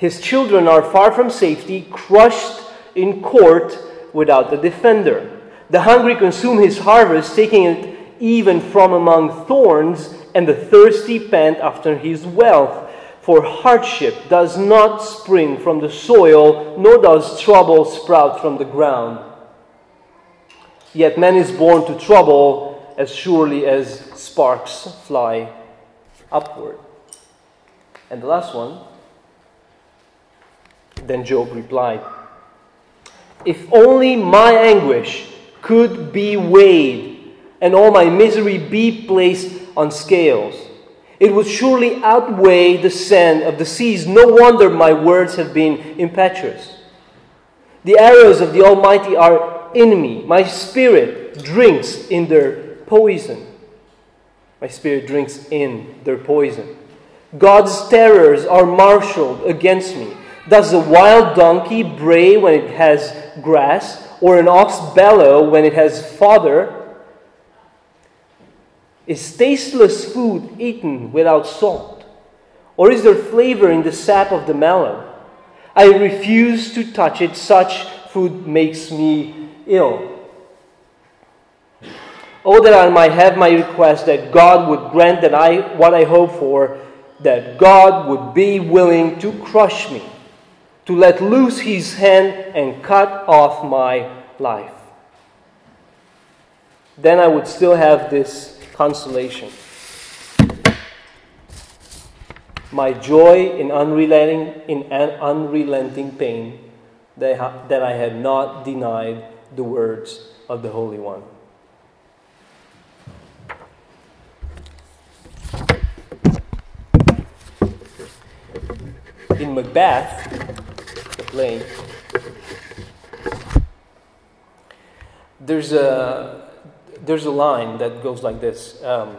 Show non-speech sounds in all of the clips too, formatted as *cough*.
His children are far from safety, crushed in court without a defender. The hungry consume his harvest, taking it even from among thorns, and the thirsty pant after his wealth. For hardship does not spring from the soil, nor does trouble sprout from the ground. Yet man is born to trouble as surely as sparks fly upward. And the last one. Then Job replied, If only my anguish could be weighed, and all my misery be placed on scales, it would surely outweigh the sand of the seas. No wonder my words have been impetuous. The arrows of the Almighty are in me. My spirit drinks in their poison. My spirit drinks in their poison. God's terrors are marshaled against me. Does a wild donkey bray when it has grass, or an ox bellow when it has fodder? Is tasteless food eaten without salt? Or is there flavor in the sap of the melon? I refuse to touch it. Such food makes me ill. Oh, that I might have my request that God would grant that I what I hope for, that God would be willing to crush me, to let loose his hand and cut off my life. Then I would still have this consolation. My joy in unrelenting, in unrelenting pain that I had not denied the words of the Holy One. in Macbeth, the there's a, there's a line that goes like this um,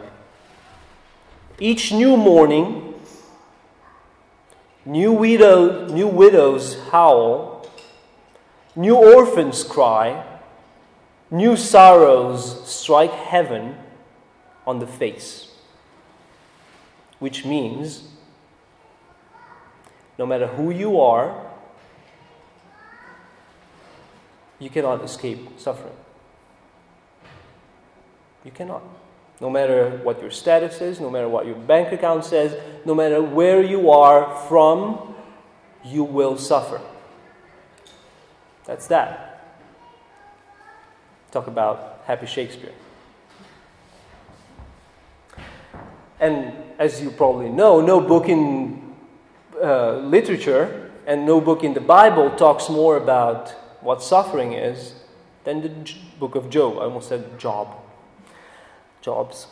Each new morning, new, widow, new widows howl, new orphans cry, new sorrows strike heaven on the face. Which means no matter who you are, you cannot escape suffering. You cannot. No matter what your status is, no matter what your bank account says, no matter where you are from, you will suffer. That's that. Talk about Happy Shakespeare. And as you probably know, no book in uh, literature and no book in the Bible talks more about what suffering is than the J- book of Job. I almost said Job. Jobs.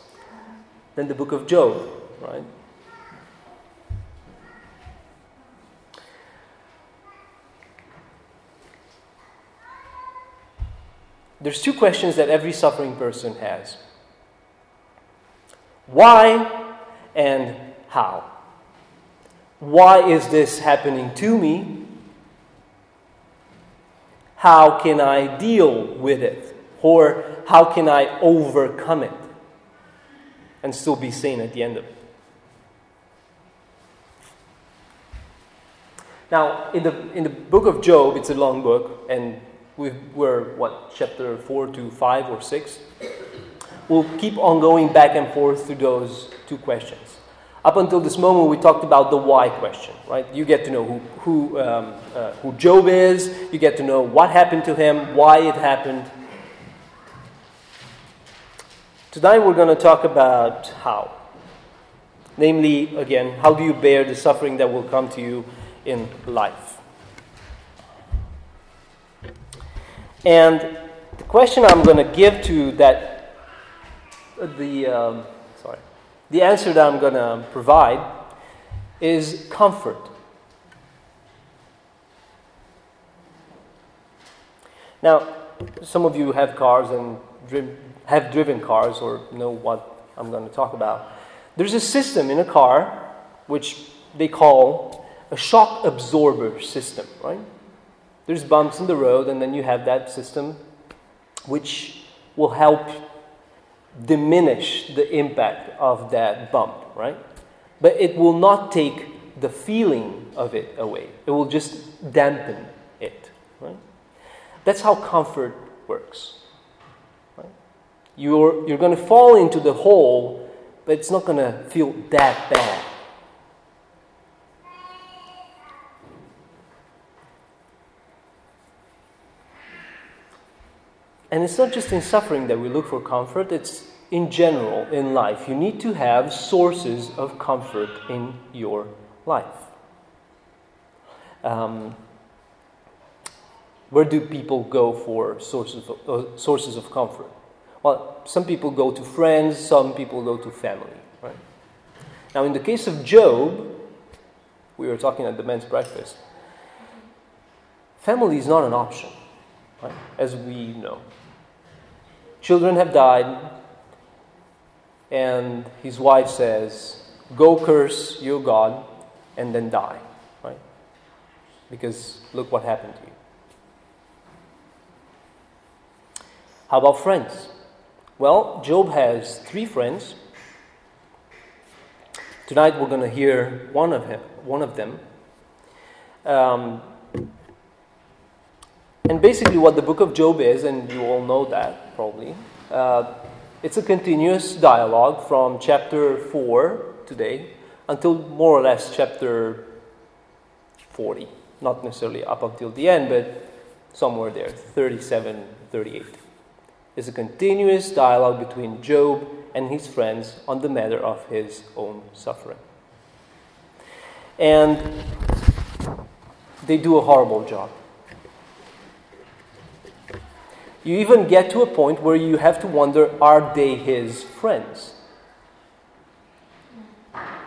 Than the book of Job, right? There's two questions that every suffering person has why and how. Why is this happening to me? How can I deal with it? Or how can I overcome it and still be sane at the end of it? Now, in the, in the book of Job, it's a long book, and we we're, what, chapter 4 to 5 or 6? We'll keep on going back and forth through those two questions. Up until this moment, we talked about the why question, right? You get to know who, who, um, uh, who Job is, you get to know what happened to him, why it happened. Tonight, we're going to talk about how. Namely, again, how do you bear the suffering that will come to you in life? And the question I'm going to give to that, the. Um, the answer that I'm going to provide is comfort. Now, some of you have cars and dri- have driven cars or know what I'm going to talk about. There's a system in a car which they call a shock absorber system, right? There's bumps in the road, and then you have that system which will help diminish the impact of that bump, right? But it will not take the feeling of it away. It will just dampen it. Right? That's how comfort works. Right? You're, you're going to fall into the hole, but it's not going to feel that bad. And it's not just in suffering that we look for comfort, it's in general in life. You need to have sources of comfort in your life. Um, where do people go for sources of, uh, sources of comfort? Well, some people go to friends, some people go to family. Right? Now, in the case of Job, we were talking at the men's breakfast, family is not an option, right? as we know. Children have died, and his wife says, Go curse your God and then die, right? Because look what happened to you. How about friends? Well, Job has three friends. Tonight we're going to hear one of, him, one of them. Um, and basically, what the book of Job is, and you all know that probably, uh, it's a continuous dialogue from chapter 4 today until more or less chapter 40. Not necessarily up until the end, but somewhere there, 37, 38. It's a continuous dialogue between Job and his friends on the matter of his own suffering. And they do a horrible job. You even get to a point where you have to wonder are they his friends?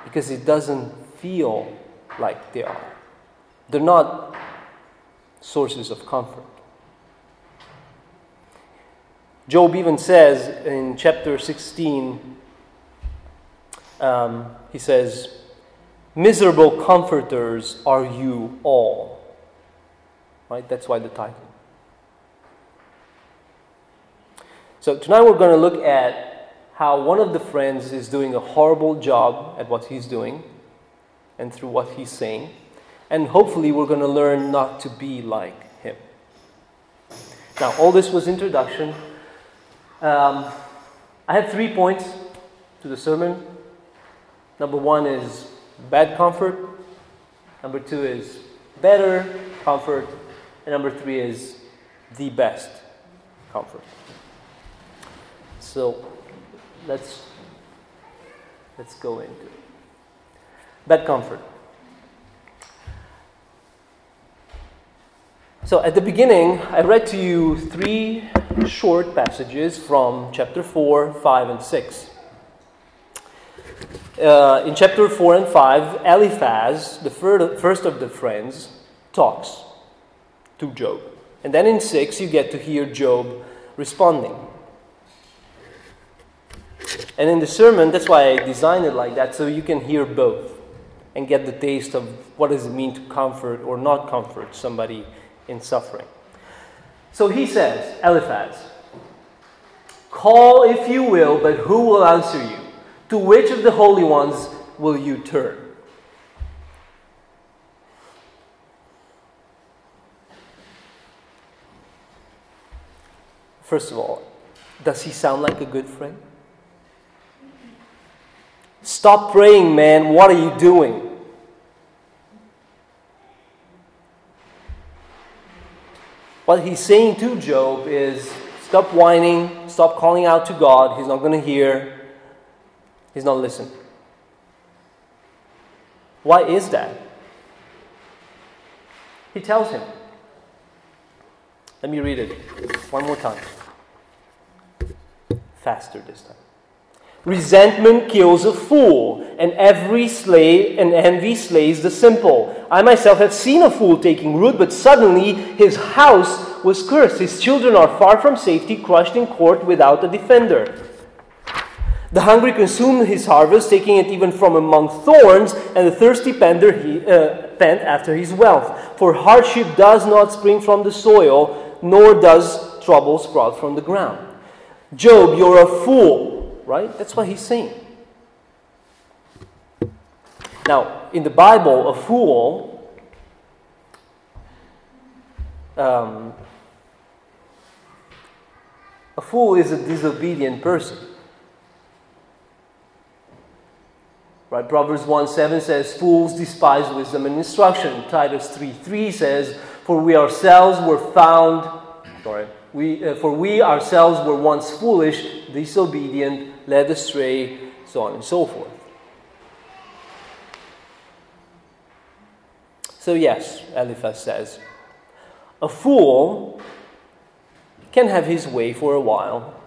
Because it doesn't feel like they are. They're not sources of comfort. Job even says in chapter 16, um, he says, Miserable comforters are you all. Right? That's why the title. So tonight we're going to look at how one of the friends is doing a horrible job at what he's doing and through what he's saying. And hopefully we're going to learn not to be like him. Now, all this was introduction. Um, I have three points to the sermon. Number one is bad comfort. Number two is better comfort. And number three is the best comfort. So let's let's go into it. Bad comfort. So at the beginning, I read to you three short passages from chapter 4, 5, and 6. Uh, in chapter 4 and 5, Eliphaz, the first of the friends, talks to Job. And then in 6, you get to hear Job responding. And in the sermon, that's why I designed it like that, so you can hear both and get the taste of what does it mean to comfort or not comfort somebody in suffering. So he says, Eliphaz, call if you will, but who will answer you? To which of the holy ones will you turn? First of all, does he sound like a good friend? Stop praying, man. What are you doing? What he's saying to Job is stop whining, stop calling out to God. He's not going to hear, he's not listening. Why is that? He tells him. Let me read it one more time. Faster this time. Resentment kills a fool, and every slave and envy slays the simple. I myself have seen a fool taking root, but suddenly his house was cursed. His children are far from safety, crushed in court without a defender. The hungry consume his harvest, taking it even from among thorns, and the thirsty pender he, uh, after his wealth. For hardship does not spring from the soil, nor does trouble sprout from the ground. Job, you're a fool right? That's what he's saying. Now, in the Bible, a fool um, a fool is a disobedient person. Right? Proverbs 1 7 says, Fools despise wisdom and instruction. Titus 3 3 says, For we ourselves were found, sorry, we, uh, for we ourselves were once foolish, disobedient, led astray, so on and so forth. So, yes, Eliphaz says, a fool can have his way for a while,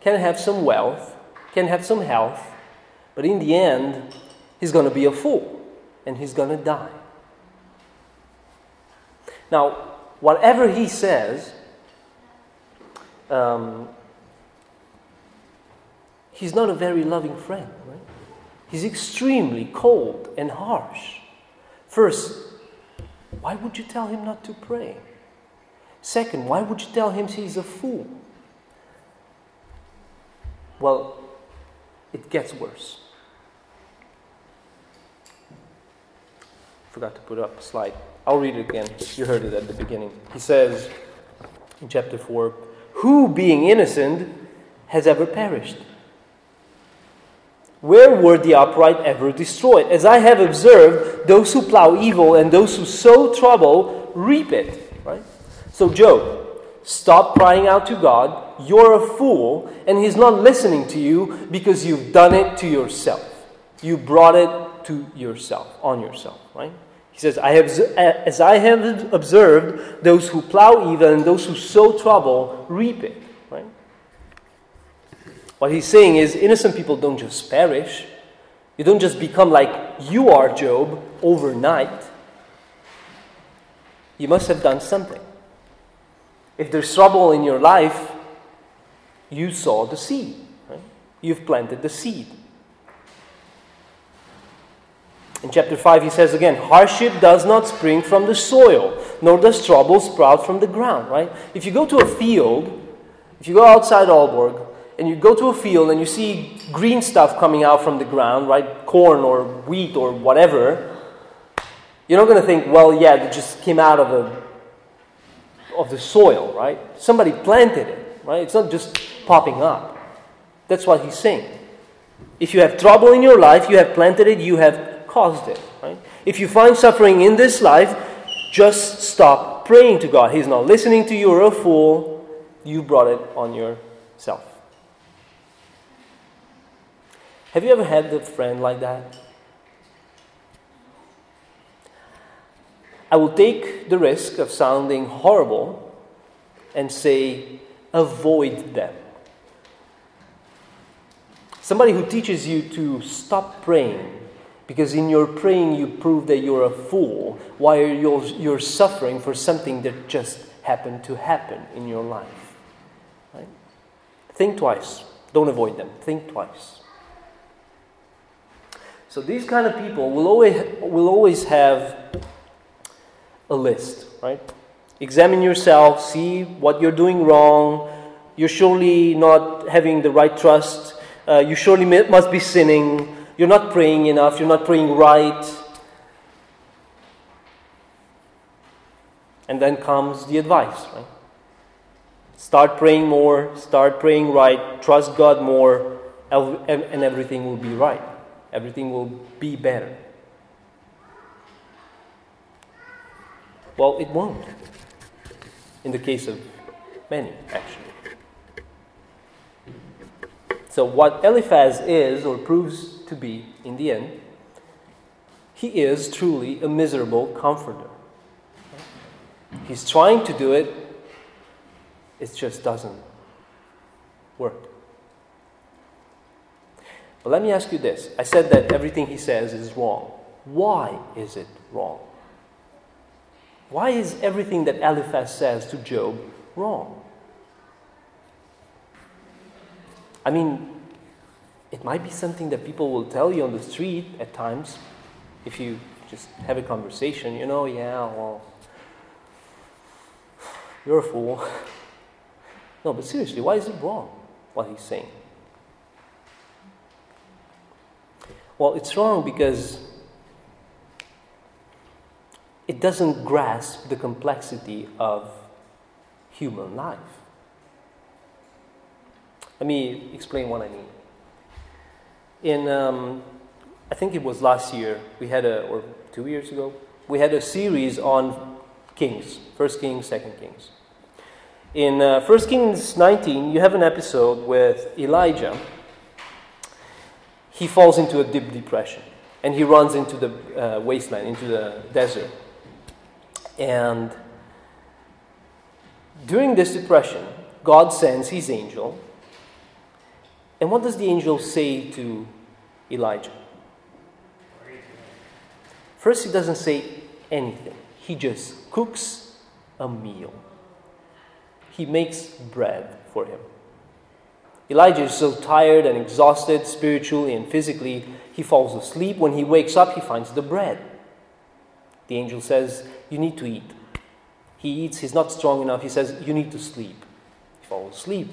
can have some wealth, can have some health, but in the end, he's going to be a fool and he's going to die. Now, whatever he says, um, he's not a very loving friend, right? He's extremely cold and harsh. First, why would you tell him not to pray? Second, why would you tell him he's a fool? Well, it gets worse. Forgot to put up a slide. I'll read it again. You heard it at the beginning. He says in chapter 4 Who, being innocent, has ever perished? Where were the upright ever destroyed? As I have observed, those who plow evil and those who sow trouble reap it. Right? So, Job, stop crying out to God. You're a fool, and He's not listening to you because you've done it to yourself. You brought it to yourself, on yourself, right? He says, I have, As I have observed, those who plow evil and those who sow trouble reap it. What he's saying is innocent people don't just perish. You don't just become like you are, Job, overnight. You must have done something. If there's trouble in your life, you saw the seed. Right? You've planted the seed. In chapter 5, he says again, hardship does not spring from the soil, nor does trouble sprout from the ground, right? If you go to a field, if you go outside Aalborg, and you go to a field and you see green stuff coming out from the ground, right? Corn or wheat or whatever, you're not going to think, well, yeah, it just came out of the of the soil, right? Somebody planted it, right? It's not just popping up. That's what he's saying. If you have trouble in your life, you have planted it, you have caused it, right? If you find suffering in this life, just stop praying to God. He's not listening to you, you're a fool. You brought it on yourself. Have you ever had a friend like that? I will take the risk of sounding horrible and say, avoid them. Somebody who teaches you to stop praying because in your praying you prove that you're a fool while you're, you're suffering for something that just happened to happen in your life. Right? Think twice. Don't avoid them. Think twice. So these kind of people will always, will always have a list, right? Examine yourself, see what you're doing wrong. You're surely not having the right trust. Uh, you surely must be sinning. You're not praying enough. You're not praying right. And then comes the advice, right? Start praying more, start praying right, trust God more, and everything will be right everything will be better. Well, it won't. In the case of many, actually. So, what Eliphaz is, or proves to be in the end, he is truly a miserable comforter. He's trying to do it, it just doesn't work. Let me ask you this I said that everything he says is wrong. Why is it wrong? Why is everything that Eliphaz says to Job wrong? I mean, it might be something that people will tell you on the street at times if you just have a conversation, you know, yeah, well, you're a fool. *laughs* No, but seriously, why is it wrong what he's saying? Well, it's wrong because it doesn't grasp the complexity of human life. Let me explain what I mean. In, um, I think it was last year, we had a, or two years ago, we had a series on kings, First Kings, Second Kings. In uh, 1 Kings 19, you have an episode with Elijah. He falls into a deep depression and he runs into the uh, wasteland, into the desert. And during this depression, God sends his angel. And what does the angel say to Elijah? First, he doesn't say anything, he just cooks a meal. He makes bread for him. Elijah is so tired and exhausted spiritually and physically, he falls asleep. When he wakes up, he finds the bread. The angel says, You need to eat. He eats, he's not strong enough. He says, You need to sleep. He falls asleep.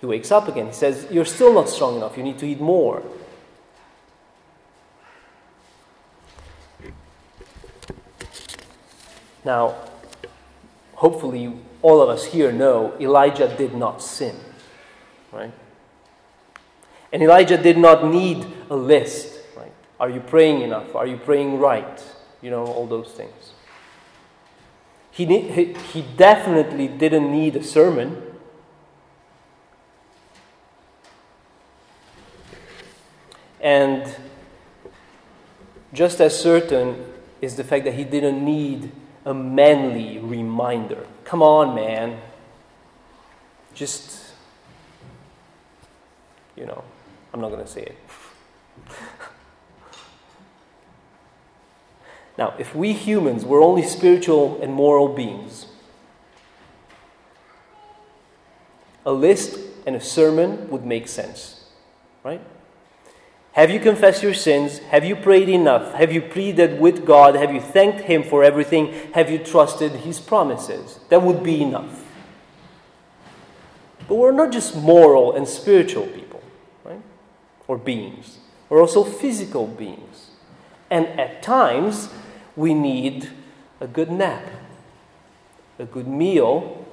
He wakes up again. He says, You're still not strong enough. You need to eat more. Now, hopefully, all of us here know Elijah did not sin, right? And Elijah did not need a list, right? Are you praying enough? Are you praying right? You know, all those things. He, he, he definitely didn't need a sermon. And just as certain is the fact that he didn't need a manly reminder. Come on, man. Just, you know, I'm not going to say it. now, if we humans were only spiritual and moral beings, a list and a sermon would make sense, right? Have you confessed your sins? Have you prayed enough? Have you pleaded with God? Have you thanked Him for everything? Have you trusted His promises? That would be enough. But we're not just moral and spiritual people? Or beings. We're also physical beings. And at times, we need a good nap, a good meal,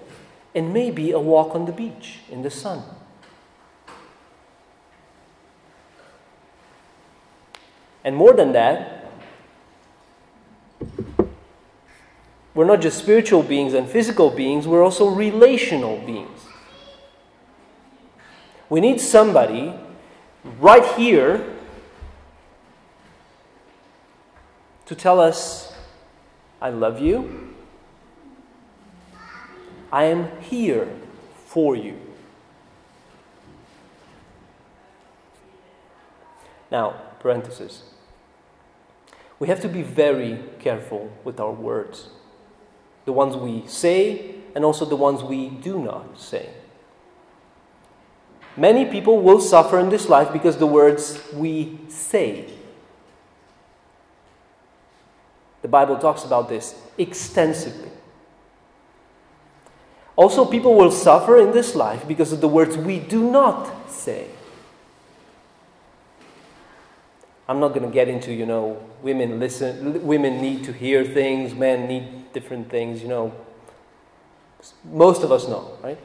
and maybe a walk on the beach in the sun. And more than that, we're not just spiritual beings and physical beings, we're also relational beings. We need somebody right here to tell us, I love you. I am here for you. Now, parenthesis we have to be very careful with our words the ones we say and also the ones we do not say. Many people will suffer in this life because the words we say. The Bible talks about this extensively. Also, people will suffer in this life because of the words we do not say. I'm not going to get into, you know, women listen, women need to hear things, men need different things, you know. Most of us know, right?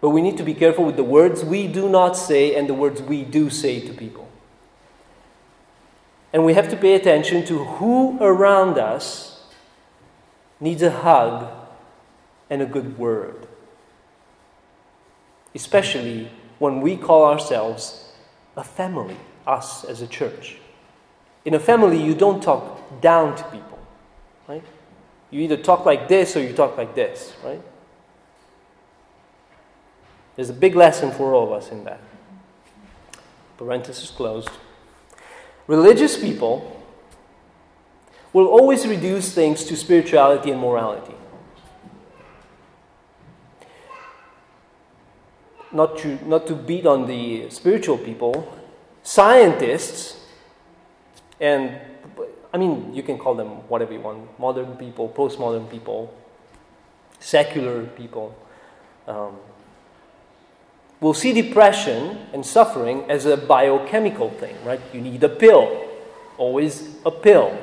But we need to be careful with the words we do not say and the words we do say to people. And we have to pay attention to who around us needs a hug and a good word. Especially when we call ourselves a family, us as a church. In a family, you don't talk down to people, right? You either talk like this or you talk like this, right? There's a big lesson for all of us in that. Parenthesis closed. Religious people will always reduce things to spirituality and morality. not to, not to beat on the spiritual people, scientists, and I mean, you can call them whatever you want modern people, postmodern people, secular people, um, will see depression and suffering as a biochemical thing, right? You need a pill, always a pill.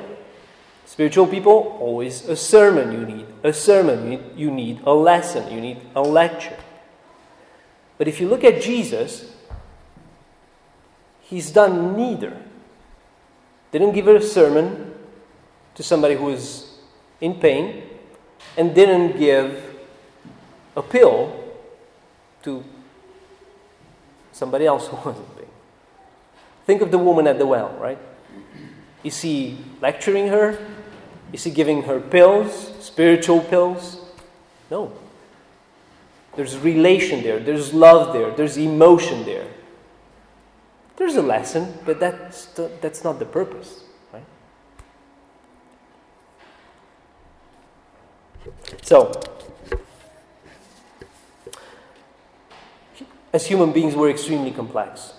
Spiritual people, always a sermon you need. A sermon, you need, you need a lesson, you need a lecture. But if you look at Jesus, he's done neither. Didn't give a sermon to somebody who is in pain, and didn't give a pill to somebody else who wasn't pain. Think of the woman at the well, right? Is he lecturing her? Is he giving her pills, spiritual pills? No. There's relation there, there's love there, there's emotion there. There's a lesson, but that's, the, that's not the purpose. Right? So, as human beings, we're extremely complex.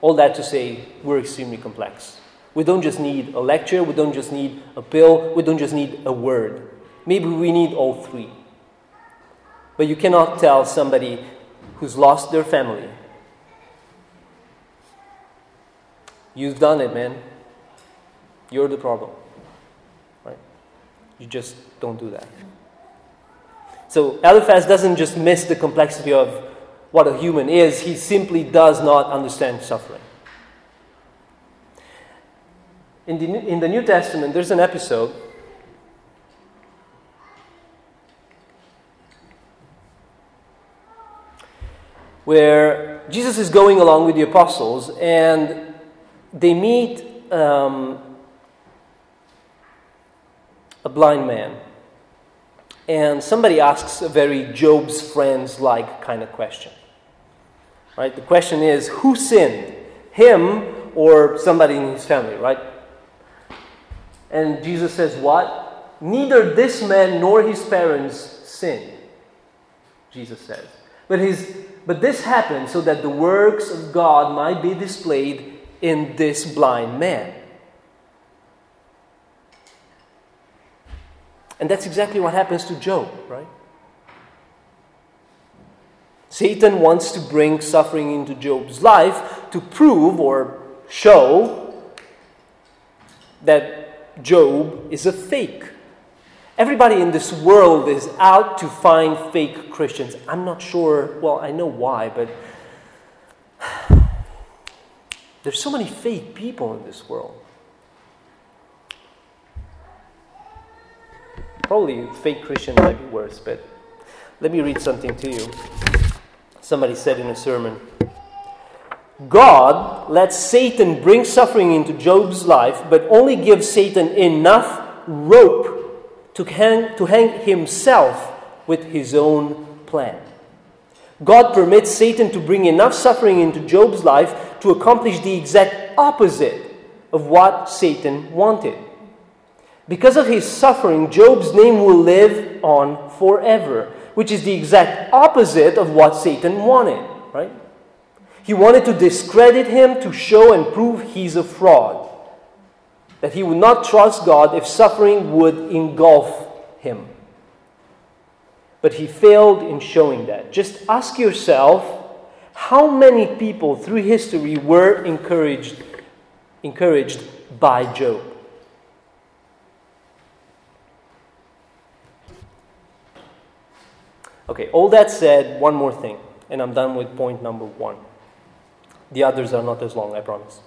All that to say, we're extremely complex. We don't just need a lecture, we don't just need a pill, we don't just need a word. Maybe we need all three. But you cannot tell somebody who's lost their family, You've done it, man. You're the problem. Right? You just don't do that. So Eliphaz doesn't just miss the complexity of what a human is, he simply does not understand suffering. In the, in the New Testament, there's an episode where Jesus is going along with the apostles, and they meet um, a blind man. And somebody asks a very Job's friends like kind of question. Right? The question is who sinned? Him or somebody in his family, right? And Jesus says, What? Neither this man nor his parents sinned, Jesus says. But, his, but this happened so that the works of God might be displayed in this blind man. And that's exactly what happens to Job, right? Satan wants to bring suffering into Job's life to prove or show that Job is a fake. Everybody in this world is out to find fake Christians. I'm not sure, well, I know why, but *sighs* there's so many fake people in this world. Probably fake Christian might be worse, but let me read something to you. Somebody said in a sermon God lets Satan bring suffering into Job's life, but only gives Satan enough rope to hang, to hang himself with his own plan. God permits Satan to bring enough suffering into Job's life to accomplish the exact opposite of what Satan wanted. Because of his suffering, Job's name will live on forever, which is the exact opposite of what Satan wanted, right? He wanted to discredit him to show and prove he's a fraud. That he would not trust God if suffering would engulf him. But he failed in showing that. Just ask yourself how many people through history were encouraged, encouraged by Job? Okay, all that said, one more thing, and I'm done with point number one. The others are not as long, I promise.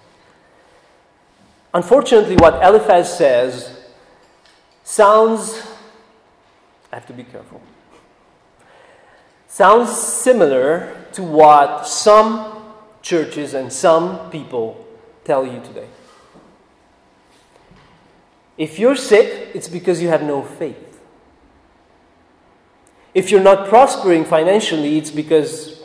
Unfortunately, what Eliphaz says sounds, I have to be careful sounds similar to what some churches and some people tell you today. If you're sick, it's because you have no faith. If you're not prospering financially, it's because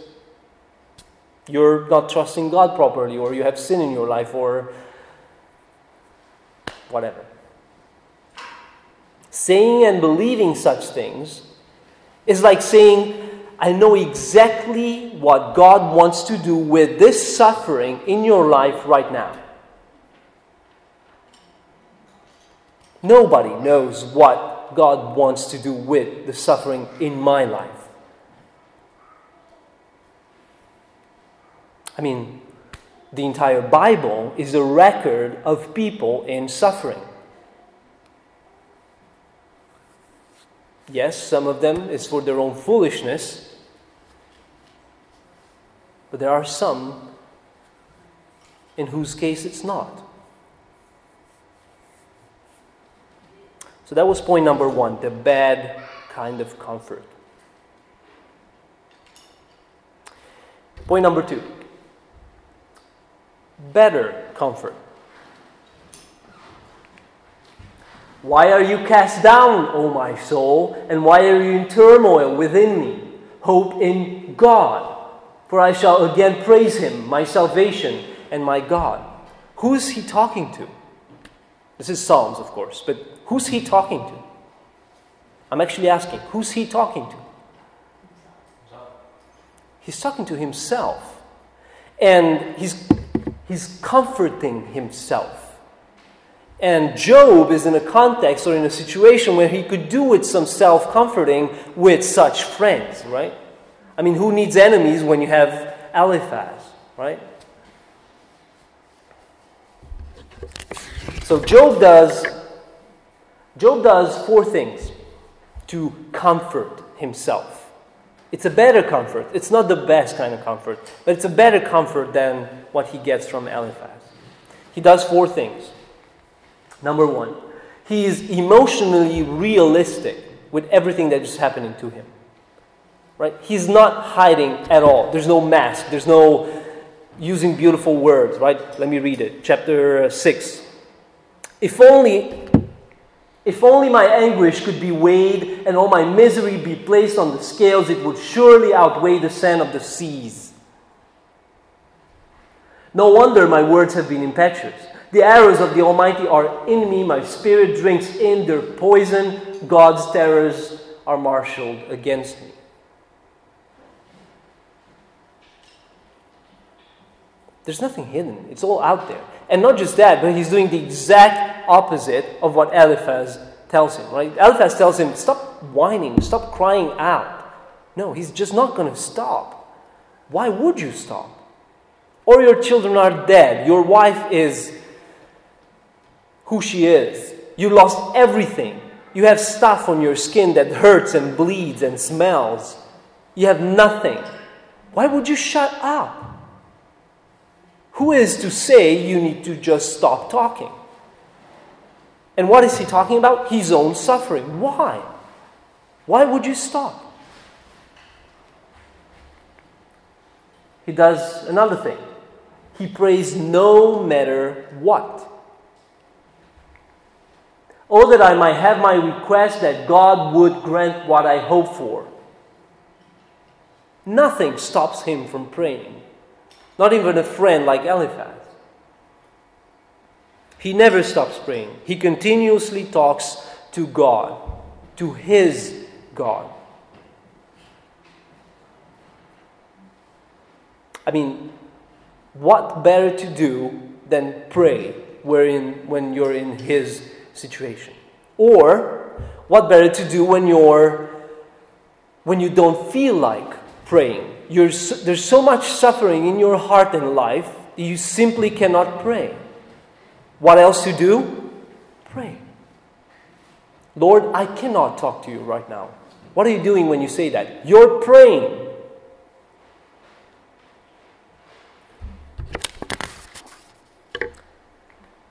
you're not trusting God properly, or you have sin in your life, or whatever. Saying and believing such things is like saying, I know exactly what God wants to do with this suffering in your life right now. Nobody knows what God wants to do with the suffering in my life. I mean, the entire Bible is a record of people in suffering. Yes, some of them is for their own foolishness, but there are some in whose case it's not. So that was point number one the bad kind of comfort. Point number two better comfort. Why are you cast down, O my soul? And why are you in turmoil within me? Hope in God, for I shall again praise him, my salvation and my God. Who's he talking to? This is Psalms, of course, but who's he talking to? I'm actually asking, who's he talking to? He's talking to himself. And he's, he's comforting himself. And Job is in a context or in a situation where he could do with some self comforting with such friends, right? I mean, who needs enemies when you have Eliphaz, right? So Job does Job does four things to comfort himself. It's a better comfort. It's not the best kind of comfort, but it's a better comfort than what he gets from Eliphaz. He does four things. Number one, he is emotionally realistic with everything that is happening to him. Right? He's not hiding at all. There's no mask. There's no using beautiful words, right? Let me read it. Chapter 6. If only if only my anguish could be weighed and all my misery be placed on the scales, it would surely outweigh the sand of the seas. No wonder my words have been impetuous. The arrows of the Almighty are in me, my spirit drinks in their poison. God's terrors are marshaled against me. There's nothing hidden, it's all out there. And not just that, but he's doing the exact opposite of what Eliphaz tells him, right? Eliphaz tells him, stop whining, stop crying out. No, he's just not going to stop. Why would you stop? Or your children are dead, your wife is who she is. You lost everything. You have stuff on your skin that hurts and bleeds and smells. You have nothing. Why would you shut up? Who is to say you need to just stop talking? And what is he talking about? His own suffering. Why? Why would you stop? He does another thing. He prays no matter what. Oh, that I might have my request that God would grant what I hope for. Nothing stops him from praying, not even a friend like Eliphaz. He never stops praying, he continuously talks to God, to his God. I mean, what better to do than pray wherein, when you're in his situation. Or what better to do when you're when you don't feel like praying? You're, there's so much suffering in your heart and life you simply cannot pray. What else to do? Pray. Lord, I cannot talk to you right now. What are you doing when you say that? You're praying.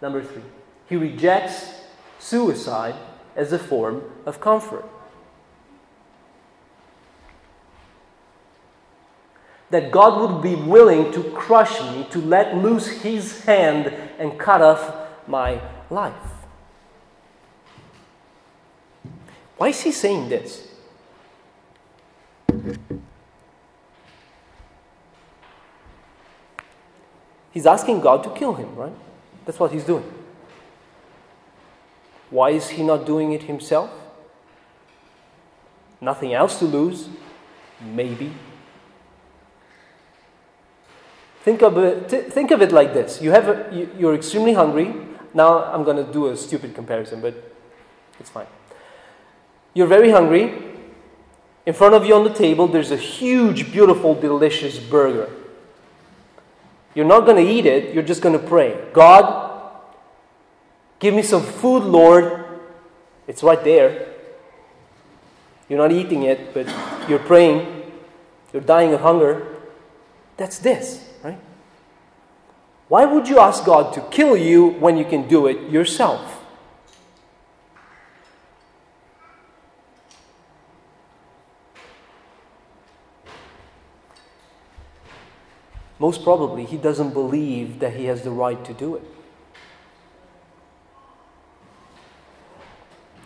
Number three, he rejects suicide as a form of comfort. That God would be willing to crush me, to let loose his hand and cut off my life. Why is he saying this? He's asking God to kill him, right? That's what he's doing. Why is he not doing it himself? Nothing else to lose? Maybe. Think of it, think of it like this you have a, you're extremely hungry. Now I'm going to do a stupid comparison, but it's fine. You're very hungry. In front of you on the table, there's a huge, beautiful, delicious burger. You're not going to eat it, you're just going to pray God, Give me some food, Lord. It's right there. you're not eating it, but you're praying, you're dying of hunger. That's this? Why would you ask God to kill you when you can do it yourself? Most probably, he doesn't believe that he has the right to do it.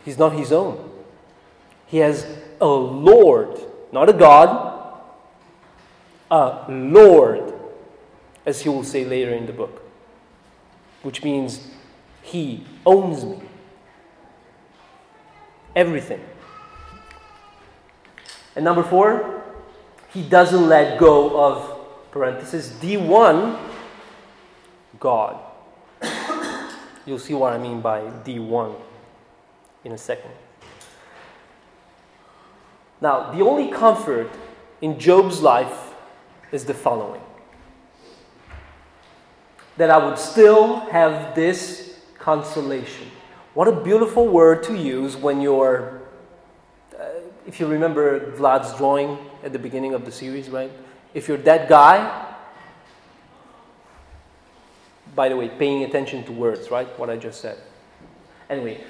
He's not his own. He has a Lord, not a God, a Lord, as he will say later in the book, which means he owns me. Everything. And number four, he doesn't let go of parenthesis, D1, God. You'll see what I mean by D1 in a second. Now, the only comfort in Job's life is the following that I would still have this consolation. What a beautiful word to use when you're, uh, if you remember Vlad's drawing at the beginning of the series, right? If you're that guy, by the way, paying attention to words, right? What I just said. Anyway,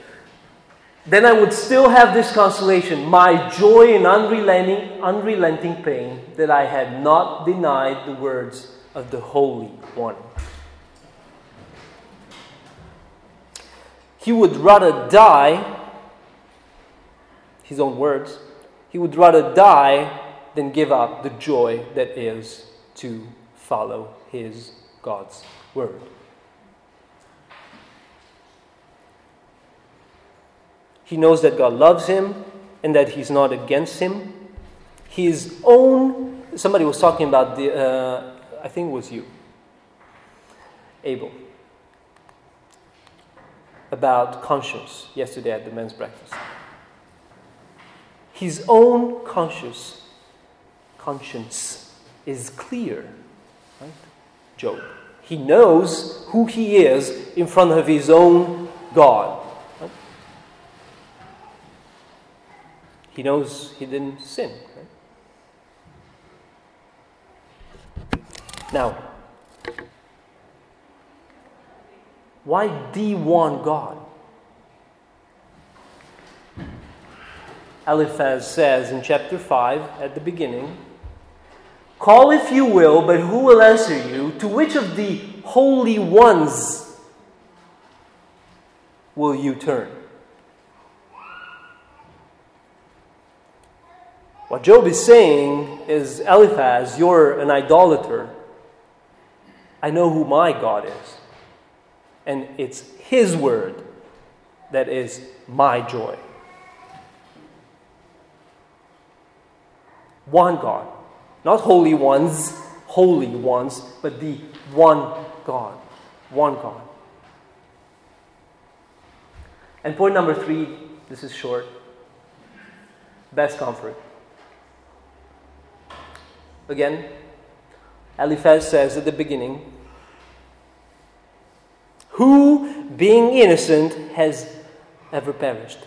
then I would still have this consolation, my joy in unrelenting, unrelenting pain, that I had not denied the words of the Holy One. He would rather die, his own words, he would rather die than give up the joy that is to follow his God's word. He knows that God loves him and that he's not against him. His own, somebody was talking about the, uh, I think it was you, Abel, about conscience yesterday at the men's breakfast. His own conscience conscience is clear. Right? Job. He knows who he is in front of his own God. Right? He knows he didn't sin. Right? Now, why D1 God? Eliphaz says in chapter 5 at the beginning Call if you will, but who will answer you? To which of the holy ones will you turn? What Job is saying is Eliphaz, you're an idolater. I know who my God is. And it's His word that is my joy. One God. Not holy ones, holy ones, but the one God. One God. And point number three, this is short. Best comfort. Again, Eliphaz says at the beginning, Who, being innocent, has ever perished?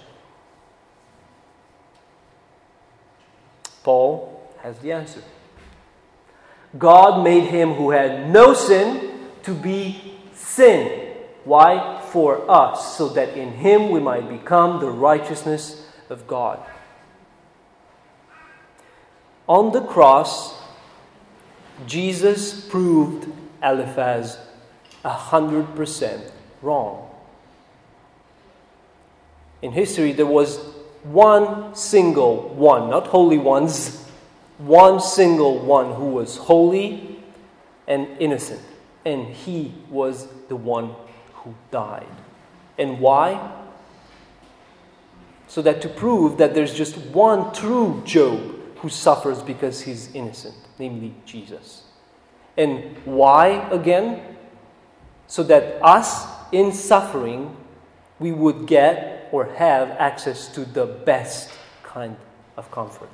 Paul has the answer. God made him who had no sin to be sin. Why? For us, so that in him we might become the righteousness of God. On the cross, Jesus proved Eliphaz a hundred percent wrong. In history, there was one single one, not holy ones, one single one who was holy and innocent. And he was the one who died. And why? So that to prove that there's just one true Job who suffers because he's innocent, namely Jesus. And why again? So that us in suffering, we would get or have access to the best kind of comfort.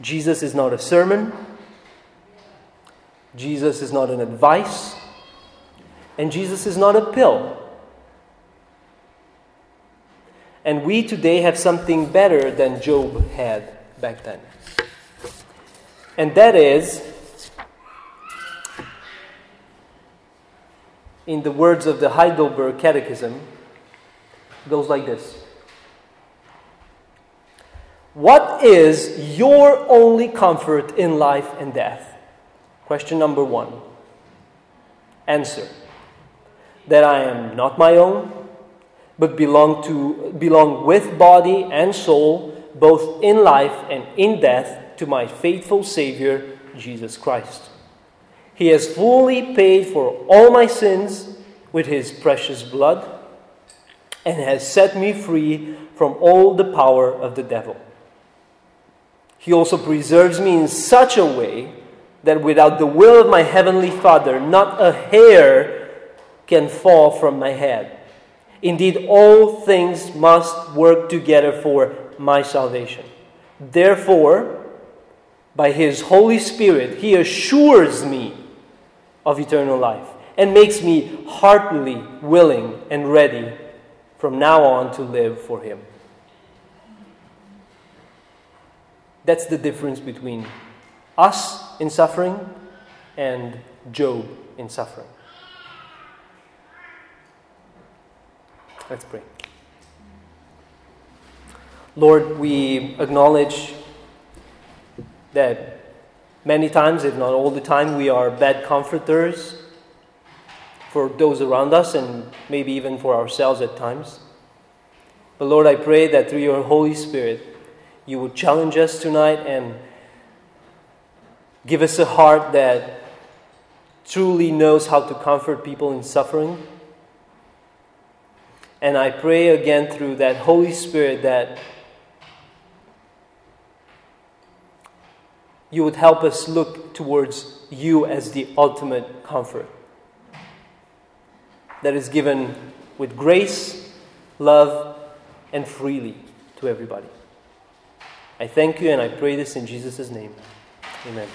Jesus is not a sermon, Jesus is not an advice, and Jesus is not a pill. And we today have something better than Job had back then. And that is, in the words of the Heidelberg Catechism, goes like this What is your only comfort in life and death? Question number one. Answer that I am not my own, but belong to belong with body and soul, both in life and in death, to my faithful Savior, Jesus Christ. He has fully paid for all my sins with his precious blood and has set me free from all the power of the devil. He also preserves me in such a way that without the will of my heavenly Father, not a hair can fall from my head. Indeed, all things must work together for my salvation. Therefore, by His Holy Spirit, He assures me of eternal life and makes me heartily willing and ready from now on to live for Him. That's the difference between us in suffering and Job in suffering. Let's pray. Lord, we acknowledge that many times, if not all the time, we are bad comforters for those around us and maybe even for ourselves at times. But Lord, I pray that through your Holy Spirit, you would challenge us tonight and give us a heart that truly knows how to comfort people in suffering. And I pray again through that Holy Spirit that you would help us look towards you as the ultimate comfort that is given with grace, love, and freely to everybody. I thank you and I pray this in Jesus' name. Amen.